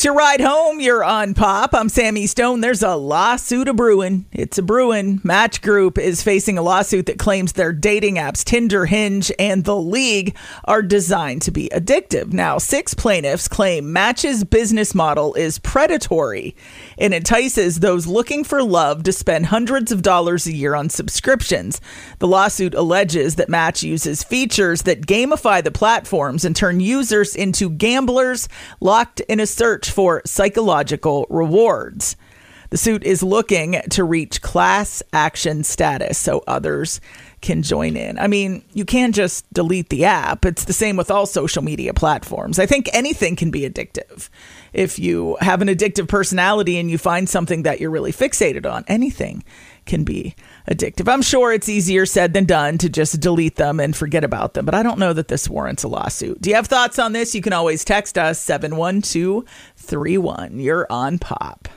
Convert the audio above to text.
It's your ride home. You're on Pop. I'm Sammy Stone. There's a lawsuit a brewing. It's a brewing. Match Group is facing a lawsuit that claims their dating apps, Tinder, Hinge, and The League, are designed to be addictive. Now, six plaintiffs claim Match's business model is predatory and entices those looking for love to spend hundreds of dollars a year on subscriptions. The lawsuit alleges that Match uses features that gamify the platforms and turn users into gamblers locked in a search for psychological rewards. The suit is looking to reach class action status so others can join in. I mean, you can't just delete the app. It's the same with all social media platforms. I think anything can be addictive. If you have an addictive personality and you find something that you're really fixated on, anything can be addictive. I'm sure it's easier said than done to just delete them and forget about them, but I don't know that this warrants a lawsuit. Do you have thoughts on this? You can always text us 71231. You're on pop.